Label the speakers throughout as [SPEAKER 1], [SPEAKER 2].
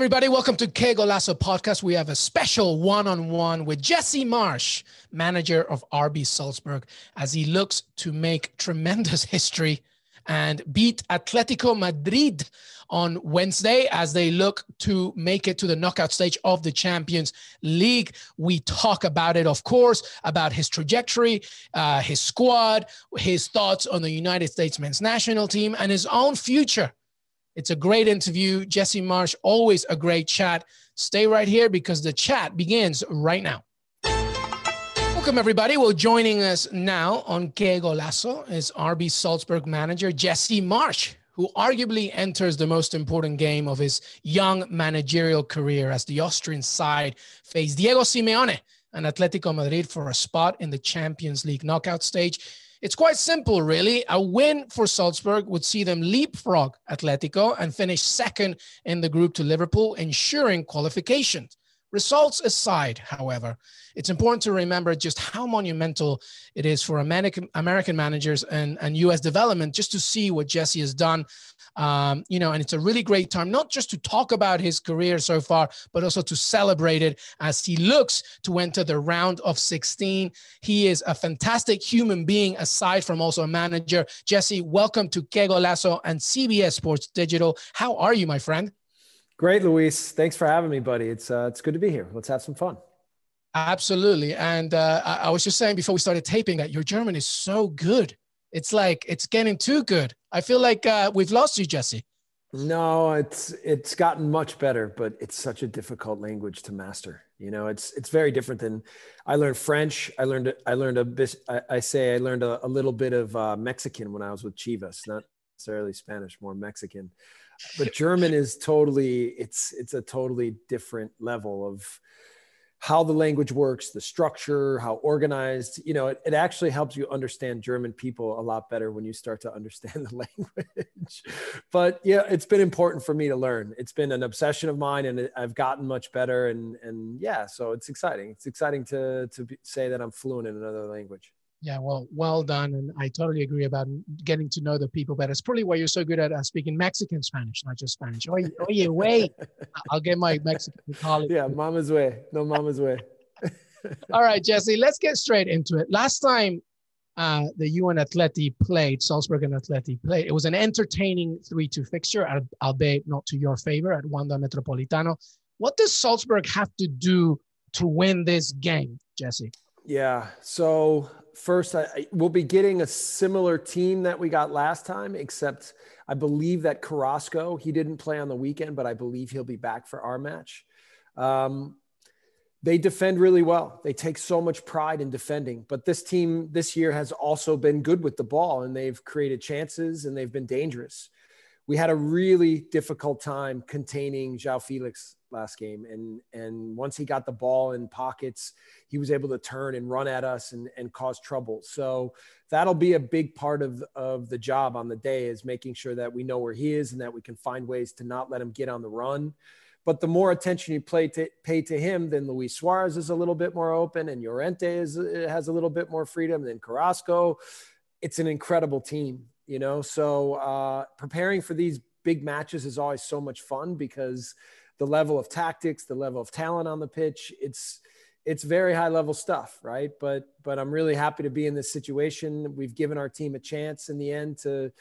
[SPEAKER 1] Everybody, welcome to Que Golazo Podcast. We have a special one-on-one with Jesse Marsch, manager of RB Salzburg, as he looks to make tremendous history and beat Atletico Madrid on Wednesday as they look to make it to the knockout stage of the Champions League. We talk about it, of course, about his trajectory, uh, his squad, his thoughts on the United States men's national team, and his own future. It's a great interview. Jesse Marsch, always a great chat. Stay right here because the chat begins right now. Welcome, everybody. Well, joining us now on Que Golazo is RB Salzburg manager Jesse Marsch, who arguably enters the most important game of his young managerial career as the Austrian side face Diego Simeone and Atletico Madrid for a spot in the Champions League knockout stage. It's quite simple, really. A win for Salzburg would see them leapfrog Atletico and finish second in the group to Liverpool, ensuring qualification. Results aside, however, it's important to remember just how monumental it is for American, American managers and, and US development just to see what Jesse has done. Um, you know, and it's a really great time, not just to talk about his career so far, but also to celebrate it as he looks to enter the round of 16. He is a fantastic human being, aside from also a manager. Jesse, welcome to Que Golazo and CBS Sports Digital. How are you, my friend?
[SPEAKER 2] Great, Luis. Thanks for having me, buddy. It's uh, it's good to be here. Let's have some fun.
[SPEAKER 1] Absolutely. And uh, I, I was just saying before we started taping that your German is so good. It's like it's getting too good. I feel like uh, we've lost you, Jesse.
[SPEAKER 2] No, it's it's gotten much better, but it's such a difficult language to master. You know, it's it's very different than I learned French. I learned I learned a bit. I, I say I learned a, a little bit of uh, Mexican when I was with Chivas, not necessarily Spanish, more Mexican but German is totally it's it's a totally different level of how the language works, the structure, how organized. You know, it, it actually helps you understand German people a lot better when you start to understand the language. but yeah, it's been important for me to learn. It's been an obsession of mine, and I've gotten much better. And and yeah, so it's exciting. It's exciting to to be, say that I'm fluent in another language.
[SPEAKER 1] Yeah, well, well done, and I totally agree about getting to know the people better. It's probably why you're so good at uh, speaking Mexican Spanish, not just Spanish. Oye, oye, wait, I'll get my Mexican colleague.
[SPEAKER 2] Yeah, mama's way, no mama's way.
[SPEAKER 1] All right, Jesse, let's get straight into it. Last time uh, the UN Atleti played, Salzburg and Atleti played, it was an entertaining 3-2 fixture, albeit not to your favor at Wanda Metropolitano. What does Salzburg have to do to win this game, Jesse?
[SPEAKER 2] Yeah. So first, I, we'll be getting a similar team that we got last time, except I believe that Carrasco he didn't play on the weekend, but I believe he'll be back for our match. Um, they defend really well. They take so much pride in defending. But this team this year has also been good with the ball, and they've created chances and they've been dangerous. We had a really difficult time containing João Felix last game. And and once he got the ball in pockets, he was able to turn and run at us and, and cause trouble. So that'll be a big part of, of the job on the day is making sure that we know where he is and that we can find ways to not let him get on the run. But the more attention you play to, pay to him, then Luis Suarez is a little bit more open, and Llorente is, has a little bit more freedom. than Carrasco, it's an incredible team, you know. So uh, preparing for these big matches is always so much fun because the level of tactics, the level of talent on the pitch. It's it's very high level stuff, right? But but I'm really happy to be in this situation. We've given our team a chance in the end to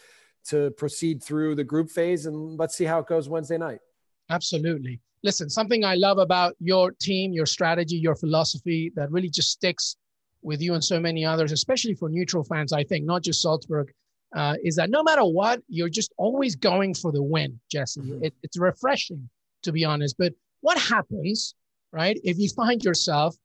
[SPEAKER 2] to proceed through the group phase, and let's see how it goes Wednesday night.
[SPEAKER 1] Absolutely. Listen, something I love about your team, your strategy, your philosophy that really just sticks with you and so many others, especially for neutral fans, I think, not just Salzburg, uh, is that no matter what, you're just always going for the win, Jesse. Mm-hmm. It, it's refreshing to be honest. But what happens, right, if you find yourself,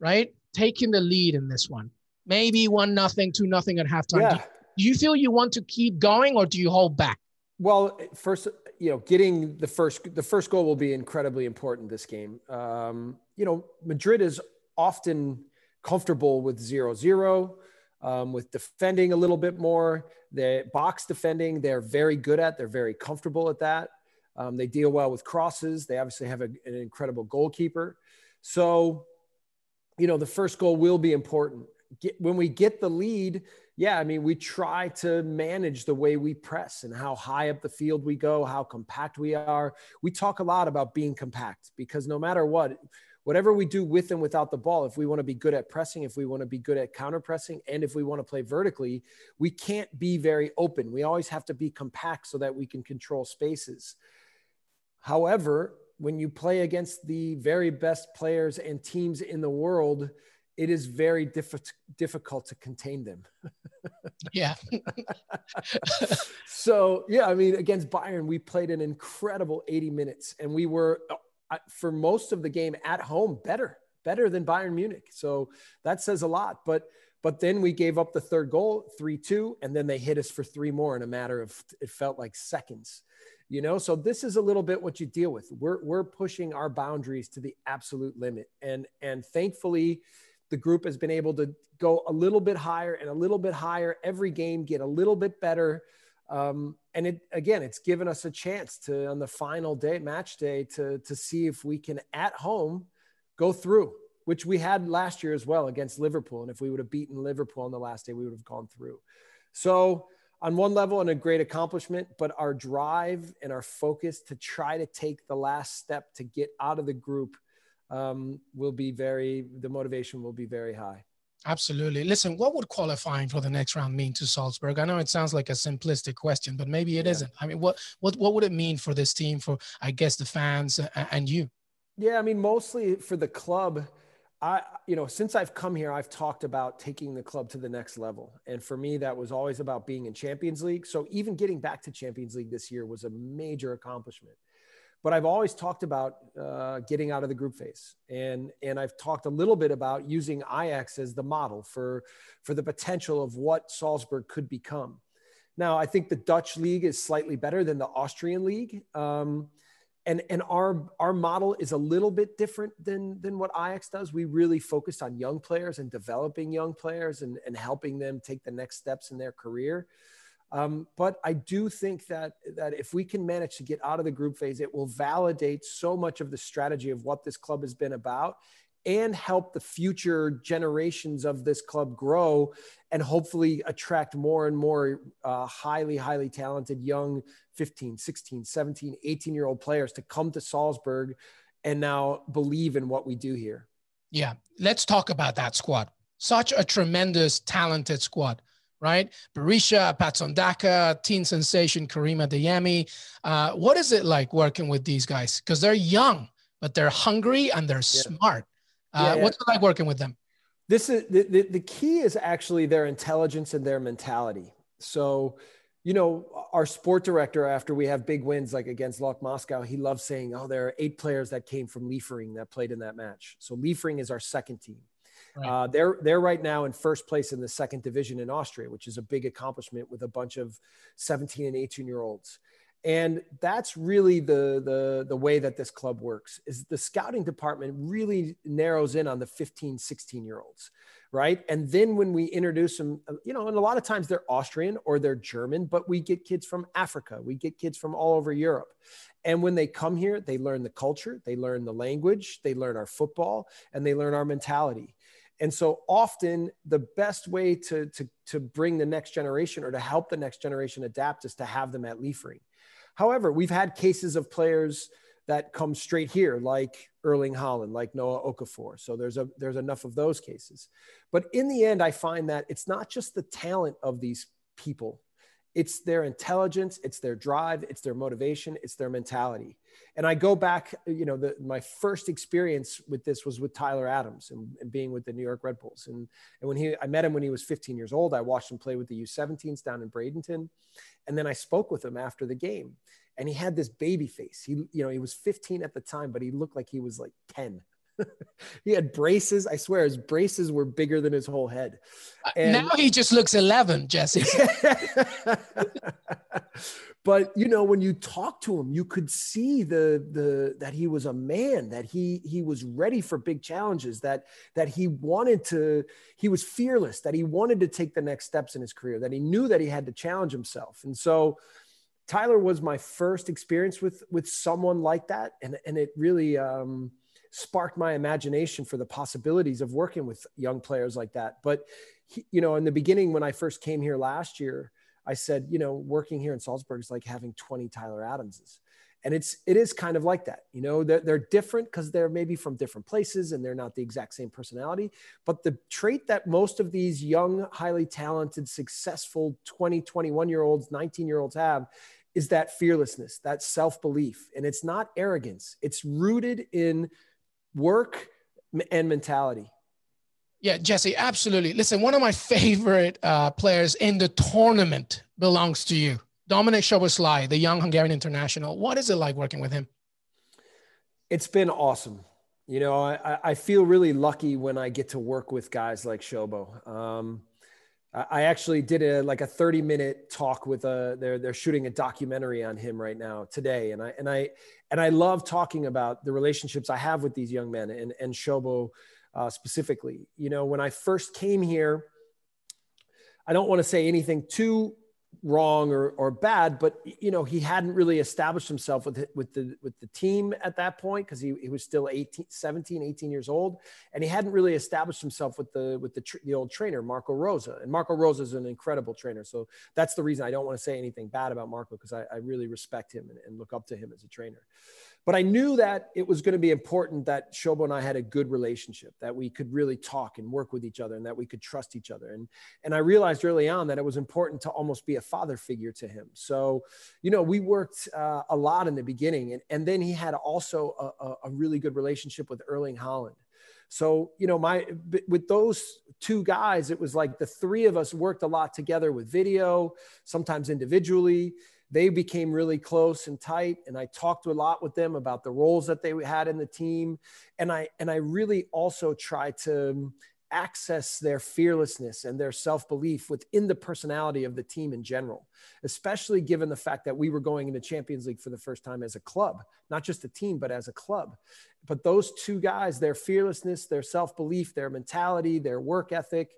[SPEAKER 1] right, taking the lead in this one? Maybe one nothing, two nothing at halftime. Yeah. Do, do you feel you want to keep going or do you hold back?
[SPEAKER 2] Well, first, you know, getting the first the first goal will be incredibly important this game. Um, you know, Madrid is often comfortable with zero zero. um, with defending a little bit more. The box defending, they're very good at. They're very comfortable at that. Um, they deal well with crosses. They obviously have a, an incredible goalkeeper. So, you know, the first goal will be important. Get, when we get the lead, yeah, I mean, we try to manage the way we press and how high up the field we go, how compact we are. We talk a lot about being compact because no matter what, whatever we do with and without the ball, if we want to be good at pressing, if we want to be good at counter pressing, and if we want to play vertically, we can't be very open. We always have to be compact so that we can control spaces. However, when you play against the very best players and teams in the world, it is very diff- difficult to contain them.
[SPEAKER 1] yeah.
[SPEAKER 2] so, yeah, I mean, against Bayern, we played an incredible 80 minutes and we were uh, for most of the game at home better, better than Bayern Munich. So that says a lot. But but then we gave up the third goal, three two, and then they hit us for three more in a matter of it felt like seconds. You know, so this is a little bit what you deal with. We're we're pushing our boundaries to the absolute limit, and and thankfully, the group has been able to go a little bit higher and a little bit higher every game, get a little bit better. Um, and it again, it's given us a chance to on the final day, match day, to to see if we can at home go through, which we had last year as well against Liverpool. And if we would have beaten Liverpool on the last day, we would have gone through. So on one level, and a great accomplishment, but our drive and our focus to try to take the last step to get out of the group um, will be very. The motivation will be very high.
[SPEAKER 1] Absolutely. Listen, what would qualifying for the next round mean to Salzburg? I know it sounds like a simplistic question, but maybe it yeah. not I mean, what what what would it mean for this team, for I guess the fans and you?
[SPEAKER 2] Yeah, I mean, mostly for the club. I, you know, since I've come here, I've talked about taking the club to the next level, and for me, that was always about being in Champions League. So even getting back to Champions League this year was a major accomplishment. But I've always talked about uh, getting out of the group phase, and and I've talked a little bit about using Ajax as the model for for the potential of what Salzburg could become. Now, I think the Dutch league is slightly better than the Austrian league. Um, and and our our model is a little bit different than than what Ajax does. We really focus on young players and developing young players and, and helping them take the next steps in their career. Um, but I do think that that if we can manage to get out of the group phase, it will validate so much of the strategy of what this club has been about and help the future generations of this club grow and hopefully attract more and more uh, highly highly talented young 15 16 17 18 year old players to come to salzburg and now believe in what we do here
[SPEAKER 1] yeah let's talk about that squad such a tremendous talented squad right? Berisha, Patson Daka, teen sensation Karim Adeyemi. Uh, what is it like working with these guys? Because they're young, but they're hungry and they're yeah. smart. Uh, yeah. What's it like working with them?
[SPEAKER 2] This is the, the, the key is actually their intelligence and their mentality. So, you know, our sport director, after we have big wins like against Lok Moscow, he loves saying, Oh, there are eight players that came from Liefering that played in that match. So Liefering is our second team. Right. Uh, they're they're right now in first place in the second division in Austria, which is a big accomplishment with a bunch of 17 and 18 year olds. And that's really the, the, the way that this club works is the scouting department really narrows in on the 15, 16 year olds, right? And then when we introduce them, uh, you know, and a lot of times they're Austrian or they're German, but we get kids from Africa, we get kids from all over Europe. And when they come here, they learn the culture, they learn the language, they learn our football, and they learn our mentality. And so often the best way to, to, to bring the next generation or to help the next generation adapt is to have them at Liefering. However, we've had cases of players that come straight here, like Erling Haaland, like Noah Okafor. So there's a there's enough of those cases. But in the end, I find that it's not just the talent of these people it's their intelligence it's their drive it's their motivation it's their mentality. And i go back you know the, my first experience with this was with tyler adams and, and, being with the new york red bulls. And, and when he i met him when he was 15 years old. I watched him play with the u17s down in bradenton. And then i spoke with him after the game. And he had this baby face. He you know he was 15 at the time but he looked like he was like 10 he had braces. I swear his braces were bigger than his whole head.
[SPEAKER 1] Uh, and now he just looks 11, Jesse.
[SPEAKER 2] but you know when you talk to him you could see the the that he was a man that he he was ready for big challenges that that he wanted to he was fearless that he wanted to take the next steps in his career that he knew that he had to challenge himself and so tyler was my first experience with with someone like that and and it really um sparked my imagination for the possibilities of working with young players like that but he, you know in the beginning when i first came here last year I said, you know, working here in Salzburg is like having 20 Tyler Adamses. And it's it is kind of like that. You know, they're, they're different because they're maybe from different places and they're not the exact same personality. But the trait that most of these young, highly talented, successful 20, 21 year olds, 19 year olds have is that fearlessness, that self belief. And it's not arrogance, it's rooted in work and mentality.
[SPEAKER 1] Yeah, Jesse, absolutely. Listen, one of my favorite uh, players in the tournament belongs to you, Dominik Szoboszlai, the young Hungarian international. What is it like working with him?
[SPEAKER 2] It's been awesome. You know, I, I feel really lucky when I get to work with guys like Shobo. Um, I actually did a like a 30 minute talk with a they're they're shooting a documentary on him right now today and I and I and I love talking about the relationships I have with these young men and and Shobo uh, specifically. You know, when I first came here, I don't want to say anything too wrong or, or bad, but you know, he hadn't really established himself with, with the, with the team at that point. Cause he, he was still 18, 17, 18 years old. And he hadn't really established himself with the, with the, the old trainer, Marco Rose, And Marco Rose is an incredible trainer. So that's the reason I don't want to say anything bad about Marco. Cause I, I really respect him and, and look up to him as a trainer. But I knew that it was going to be important that Shobo and I had a good relationship, that we could really talk and work with each other and that we could trust each other. And, and I realized early on that it was important to almost be a father figure to him. So, you know, we worked uh, a lot in the beginning. And, and then he had also a, a really good relationship with Erling Haaland. So, you know, my with those two guys, it was like the three of us worked a lot together with video, sometimes individually they became really close and tight and i talked a lot with them about the roles that they had in the team. And i and i really also tried to um, access their fearlessness and their self-belief within the personality of the team in general especially given the fact that we were going into champions league for the first time as a club not just a team but as a club. But those two guys their fearlessness their self-belief their mentality their work ethic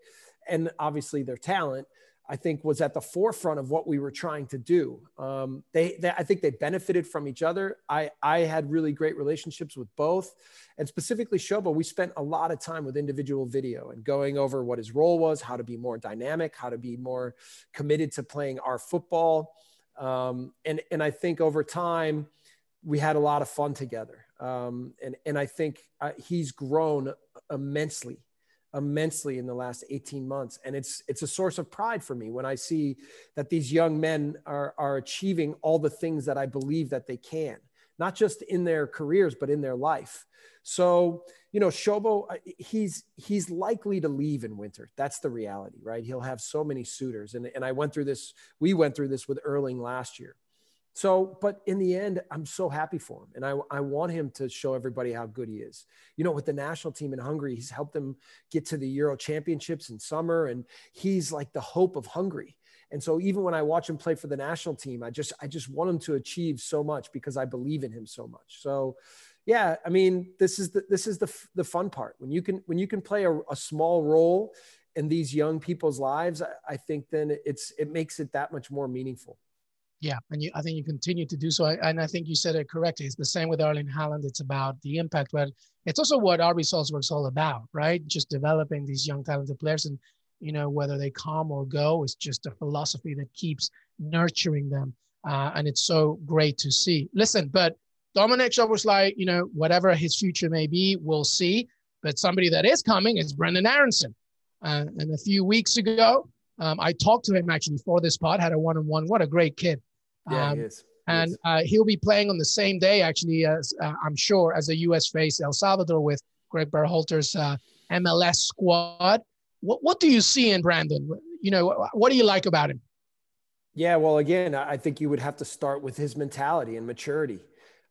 [SPEAKER 2] and obviously their talent I think was at the forefront of what we were trying to do. Um, they, they, I think they benefited from each other. I, I had really great relationships with both, and specifically Shobo. We spent a lot of time with individual video and going over what his role was, how to be more dynamic, how to be more committed to playing our football, um, and and I think over time we had a lot of fun together. Um, and and I think uh, he's grown immensely immensely in the last 18 months. And it's it's a source of pride for me when i see that these young men are are achieving all the things that i believe that they can not just in their careers but in their life. So you know shobo he's he's likely to leave in winter. That's the reality right? He'll have so many suitors. And, and i went through this we went through this with erling last year so, but in the end, I'm so happy for him. And I, I want him to show everybody how good he is. You know, with the national team in Hungary, he's helped them get to the Euro championships in summer. And he's like the hope of Hungary. And so even when I watch him play for the national team, I just, I just want him to achieve so much because I believe in him so much. So yeah, I mean, this is the, this is the, the fun part when you can, when you can play a, a small role in these young people's lives, I, I think then it's, it makes it that much more meaningful.
[SPEAKER 1] Yeah, and you, I think you continue to do so. And I think you said it correctly. It's the same with Erling Haaland. It's about the impact, but it's also what our RB Salzburg's all about, right? Just developing these young talented players, and you know whether they come or go, it's just a philosophy that keeps nurturing them, uh, and it's so great to see. Listen, but Dominik Szoboszlai, you know, whatever his future may be, we'll see. But somebody that is coming is Brendan Aaronson. Uh, and a few weeks ago, um, I talked to him actually for this pod, had a one on one. What a great kid.
[SPEAKER 2] Yeah, um, he is.
[SPEAKER 1] and uh, he'll be playing on the same day, actually, as uh, I'm sure, as a U.S. face El Salvador with Greg Berhalter's uh, MLS squad. What, what do you see in Brendan? You know, what do you like about him?
[SPEAKER 2] Yeah, well, again, I think you would have to start with his mentality and maturity.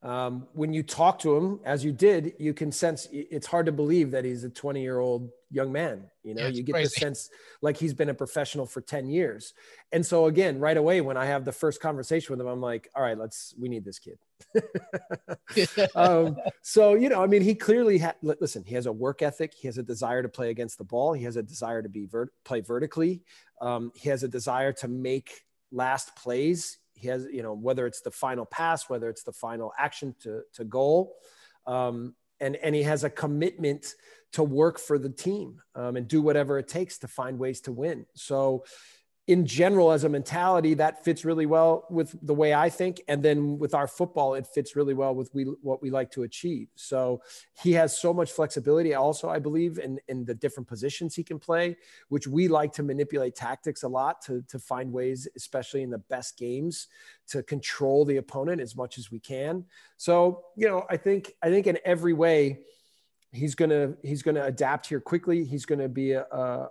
[SPEAKER 2] Um, when you talk to him, as you did, you can sense it's hard to believe that he's a 20 year old young man. You know, yeah, you get crazy. the sense like he's been a professional for 10 years. And so, again, right away, when I have the first conversation with him, I'm like, all right, let's, we need this kid. um, so, you know, I mean, he clearly had, listen, he has a work ethic. He has a desire to play against the ball. He has a desire to be vert- play vertically. Um, he has a desire to make last plays he has, you know, whether it's the final pass, whether it's the final action to, to goal. Um, and, and he has a commitment to work for the team um, and do whatever it takes to find ways to win. So in general as a mentality that fits really well with the way i think. And then with our football it fits really well with we, what we like to achieve. So he has so much flexibility. Also i believe in, in the different positions he can play which we like to manipulate tactics a lot to, to find ways especially in the best games to control the opponent as much as we can. So you know i think i think in every way he's gonna he's gonna adapt here quickly. He's gonna be a,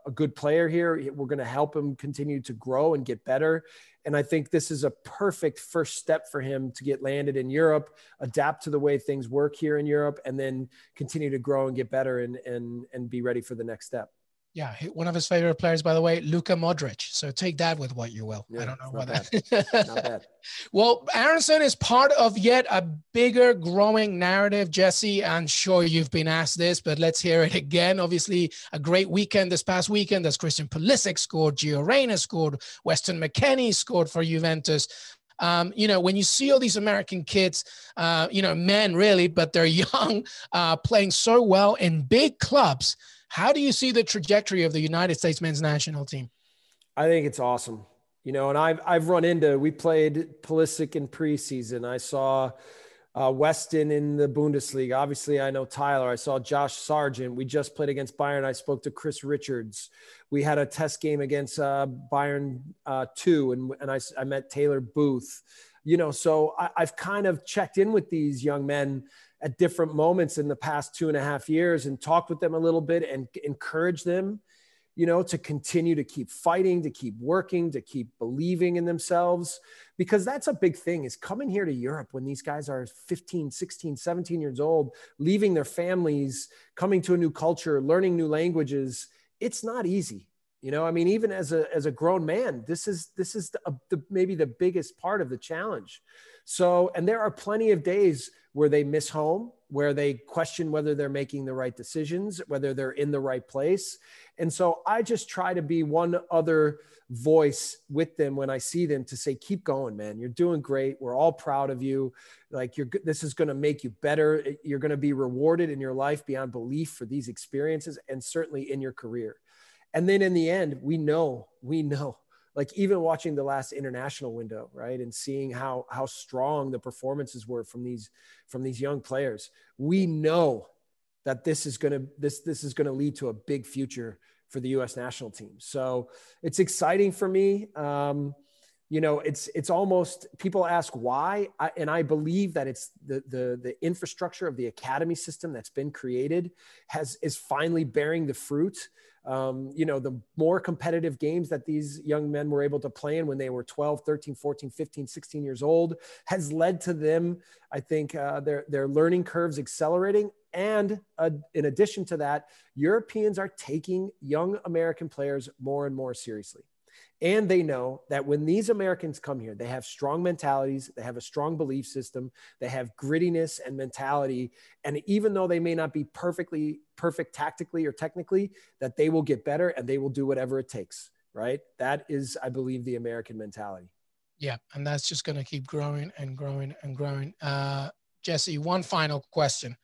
[SPEAKER 2] a good player here. We're gonna help him continue to grow and get better. And I think this is a perfect first step for him to get landed in Europe, adapt to the way things work here in Europe, and then continue to grow and get better and and and be ready for the next step.
[SPEAKER 1] Yeah, one of his favorite players, by the way, Luka Modric. So take that with what you will. Yeah, I don't know what that. well, Aaronson is part of yet a bigger growing narrative, Jesse. I'm sure you've been asked this, but let's hear it again. Obviously, a great weekend this past weekend as Christian Pulisic scored, Gio Reyna scored, Weston McKennie scored for Juventus. Um, you know, when you see all these American kids, uh, you know, men really, but they're young, uh, playing so well in big clubs how do you see the trajectory of the United States men's national team?
[SPEAKER 2] I think it's awesome. You know, and I've I've run into we played Pulisic in preseason. I saw uh, Weston in the Bundesliga. Obviously, I know Tyler. I saw Josh Sargent. We just played against Bayern. I spoke to Chris Richards. We had a test game against uh, Bayern uh, two, and and I, I met Taylor Booth. You know, so I, I've kind of checked in with these young men at different moments in the past two and a half years and talked with them a little bit and encourage them you know to continue to keep fighting to keep working to keep believing in themselves. Because that's a big thing is coming here to europe when these guys are 15 16 17 years old leaving their families coming to a new culture learning new languages it's not easy you know i mean even as a as a grown man this is this is the, the maybe the biggest part of the challenge so and there are plenty of days where they miss home, where they question whether they're making the right decisions, whether they're in the right place. And so I just try to be one other voice with them when I see them to say, keep going, man. You're doing great. We're all proud of you. Like you're, this is going to make you better. You're going to be rewarded in your life beyond belief for these experiences and certainly in your career. And then in the end, we know, we know like even watching the last international window right and seeing how how strong the performances were from these from these young players we know that this is going to this this is going to lead to a big future for the US national team. So it's exciting for me. Um, you know it's it's almost people ask why. I, and i believe that it's the, the the infrastructure of the academy system that's been created has is finally bearing the fruit um, you know, the more competitive games that these young men were able to play in when they were 12, 13, 14, 15, 16 years old has led to them, I think, uh, their, their learning curves accelerating. And uh, in addition to that, Europeans are taking young American players more and more seriously. And they know that when these Americans come here, they have strong mentalities, they have a strong belief system, they have grittiness and mentality. And even though they may not be perfectly perfect tactically or technically, that they will get better and they will do whatever it takes. Right. That is, I believe, the American mentality.
[SPEAKER 1] Yeah. And that's just going to keep growing and growing and growing. Uh, Jesse, one final question.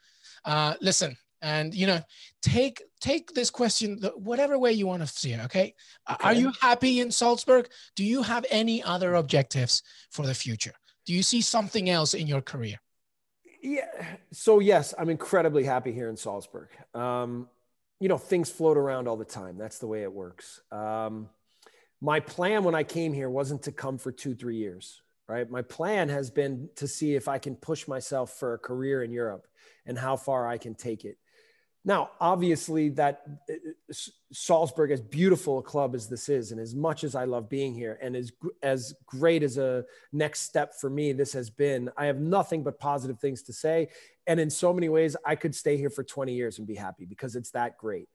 [SPEAKER 1] Uh, listen, and you know take take this question whatever way you want to see it okay? okay? are you happy in salzburg? Do you have any other objectives for the future? Do you see something else in your career?
[SPEAKER 2] Yeah so yes i'm incredibly happy here in salzburg. Um, you know things float around all the time. That's the way it works. Um, my plan when i came here wasn't to come for two three years right? My plan has been to see if i can push myself for a career in europe and how far i can take it Now, obviously, that uh, uh, Salzburg, as beautiful a club as this is, and as much as I love being here, and as as great as a next step for me this has been, I have nothing but positive things to say. And in so many ways, I could stay here for 20 years and be happy because it's that great.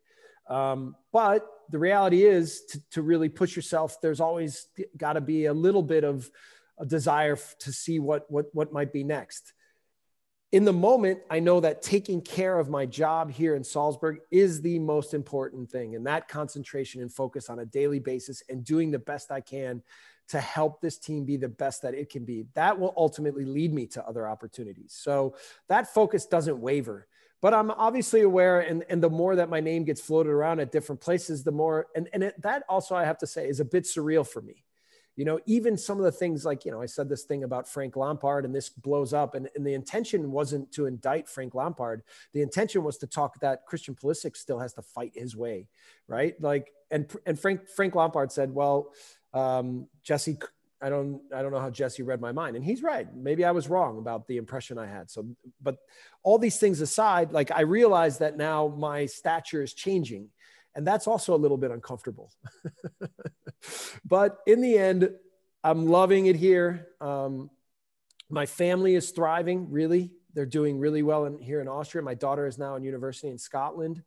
[SPEAKER 2] Um, but the reality is, to, to really push yourself, there's always got to be a little bit of a desire to see what what what might be next in the moment, I know that taking care of my job here in Salzburg is the most important thing. And that concentration and focus on a daily basis and doing the best I can to help this team be the best that it can be, that will ultimately lead me to other opportunities. So that focus doesn't waver. But I'm obviously aware, and, and the more that my name gets floated around at different places, the more, and, and it, that also I have to say is a bit surreal for me you know, even some of the things like, you know, I said this thing about Frank Lampard and this blows up. And, and the intention wasn't to indict Frank Lampard. The intention was to talk that Christian Pulisic still has to fight his way. Right. Like, and, and Frank, Frank Lampard said, well, um, Jesse, I don't, I don't know how Jesse read my mind. And he's right. Maybe I was wrong about the impression I had. So, but all these things aside, like I realized that now my stature is changing and that's also a little bit uncomfortable. but in the end, I'm loving it here. Um, my family is thriving, really. They're doing really well in, here in Austria. My daughter is now in university in Scotland.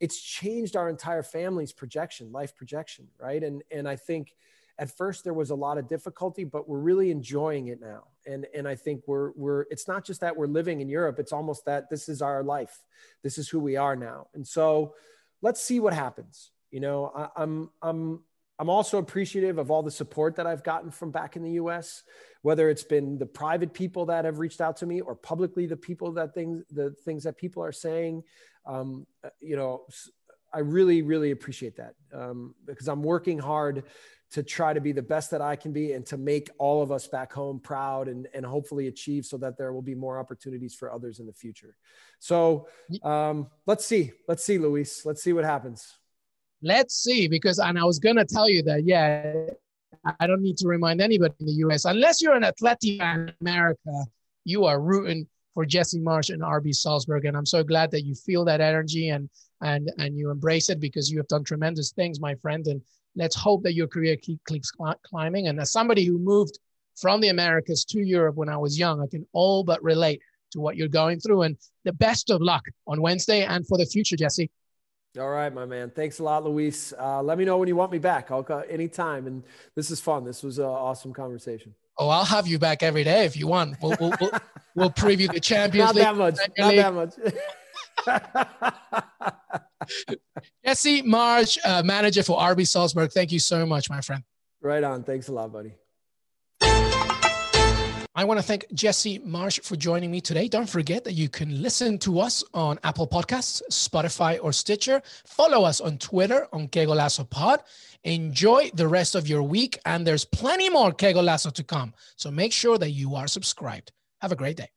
[SPEAKER 2] It's changed our entire family's projection, life projection, right? And, and I think at first there was a lot of difficulty, but we're really enjoying it now. And, and I think we're, we're, it's not just that we're living in Europe, it's almost that this is our life. This is who we are now. And so, let's see what happens. You know, I, I'm I'm I'm also appreciative of all the support that I've gotten from back in the US, whether it's been the private people that have reached out to me or publicly the people that things the things that people are saying. Um, uh, you know, I really really appreciate that um, because I'm working hard to try to be the best that I can be and to make all of us back home proud and, and hopefully achieve so that there will be more opportunities for others in the future. So um, let's see. Let's see, Luis. Let's see what happens.
[SPEAKER 1] Let's see, because and I was gonna tell you that, yeah, I don't need to remind anybody in the US, unless you're an athletic in America, you are rooting for Jesse Marsch and RB Salzburg. And I'm so glad that you feel that energy and and and you embrace it because you have done tremendous things, my friend. And let's hope that your career keeps climbing. And as somebody who moved from the Americas to Europe when I was young, I can all but relate to what you're going through. And the best of luck on Wednesday and for the future, Jesse.
[SPEAKER 2] All right, my man. Thanks a lot, Luis. Uh, let me know when you want me back. I'll go anytime. And this is fun. This was an awesome conversation.
[SPEAKER 1] Oh, I'll have you back every day if you want. We'll, we'll, we'll, we'll preview the Champions
[SPEAKER 2] Not
[SPEAKER 1] League.
[SPEAKER 2] That much. Not that much.
[SPEAKER 1] Jesse Marsch, uh, manager for RB Salzburg. Thank you so much, my friend.
[SPEAKER 2] Right on. Thanks a lot, buddy.
[SPEAKER 1] I want to thank Jesse Marsch for joining me today. Don't forget that you can listen to us on Apple Podcasts, Spotify, or Stitcher. Follow us on Twitter on Que Golazo Pod. Enjoy the rest of your week, and there's plenty more Que Golazo to come. So make sure that you are subscribed. Have a great day.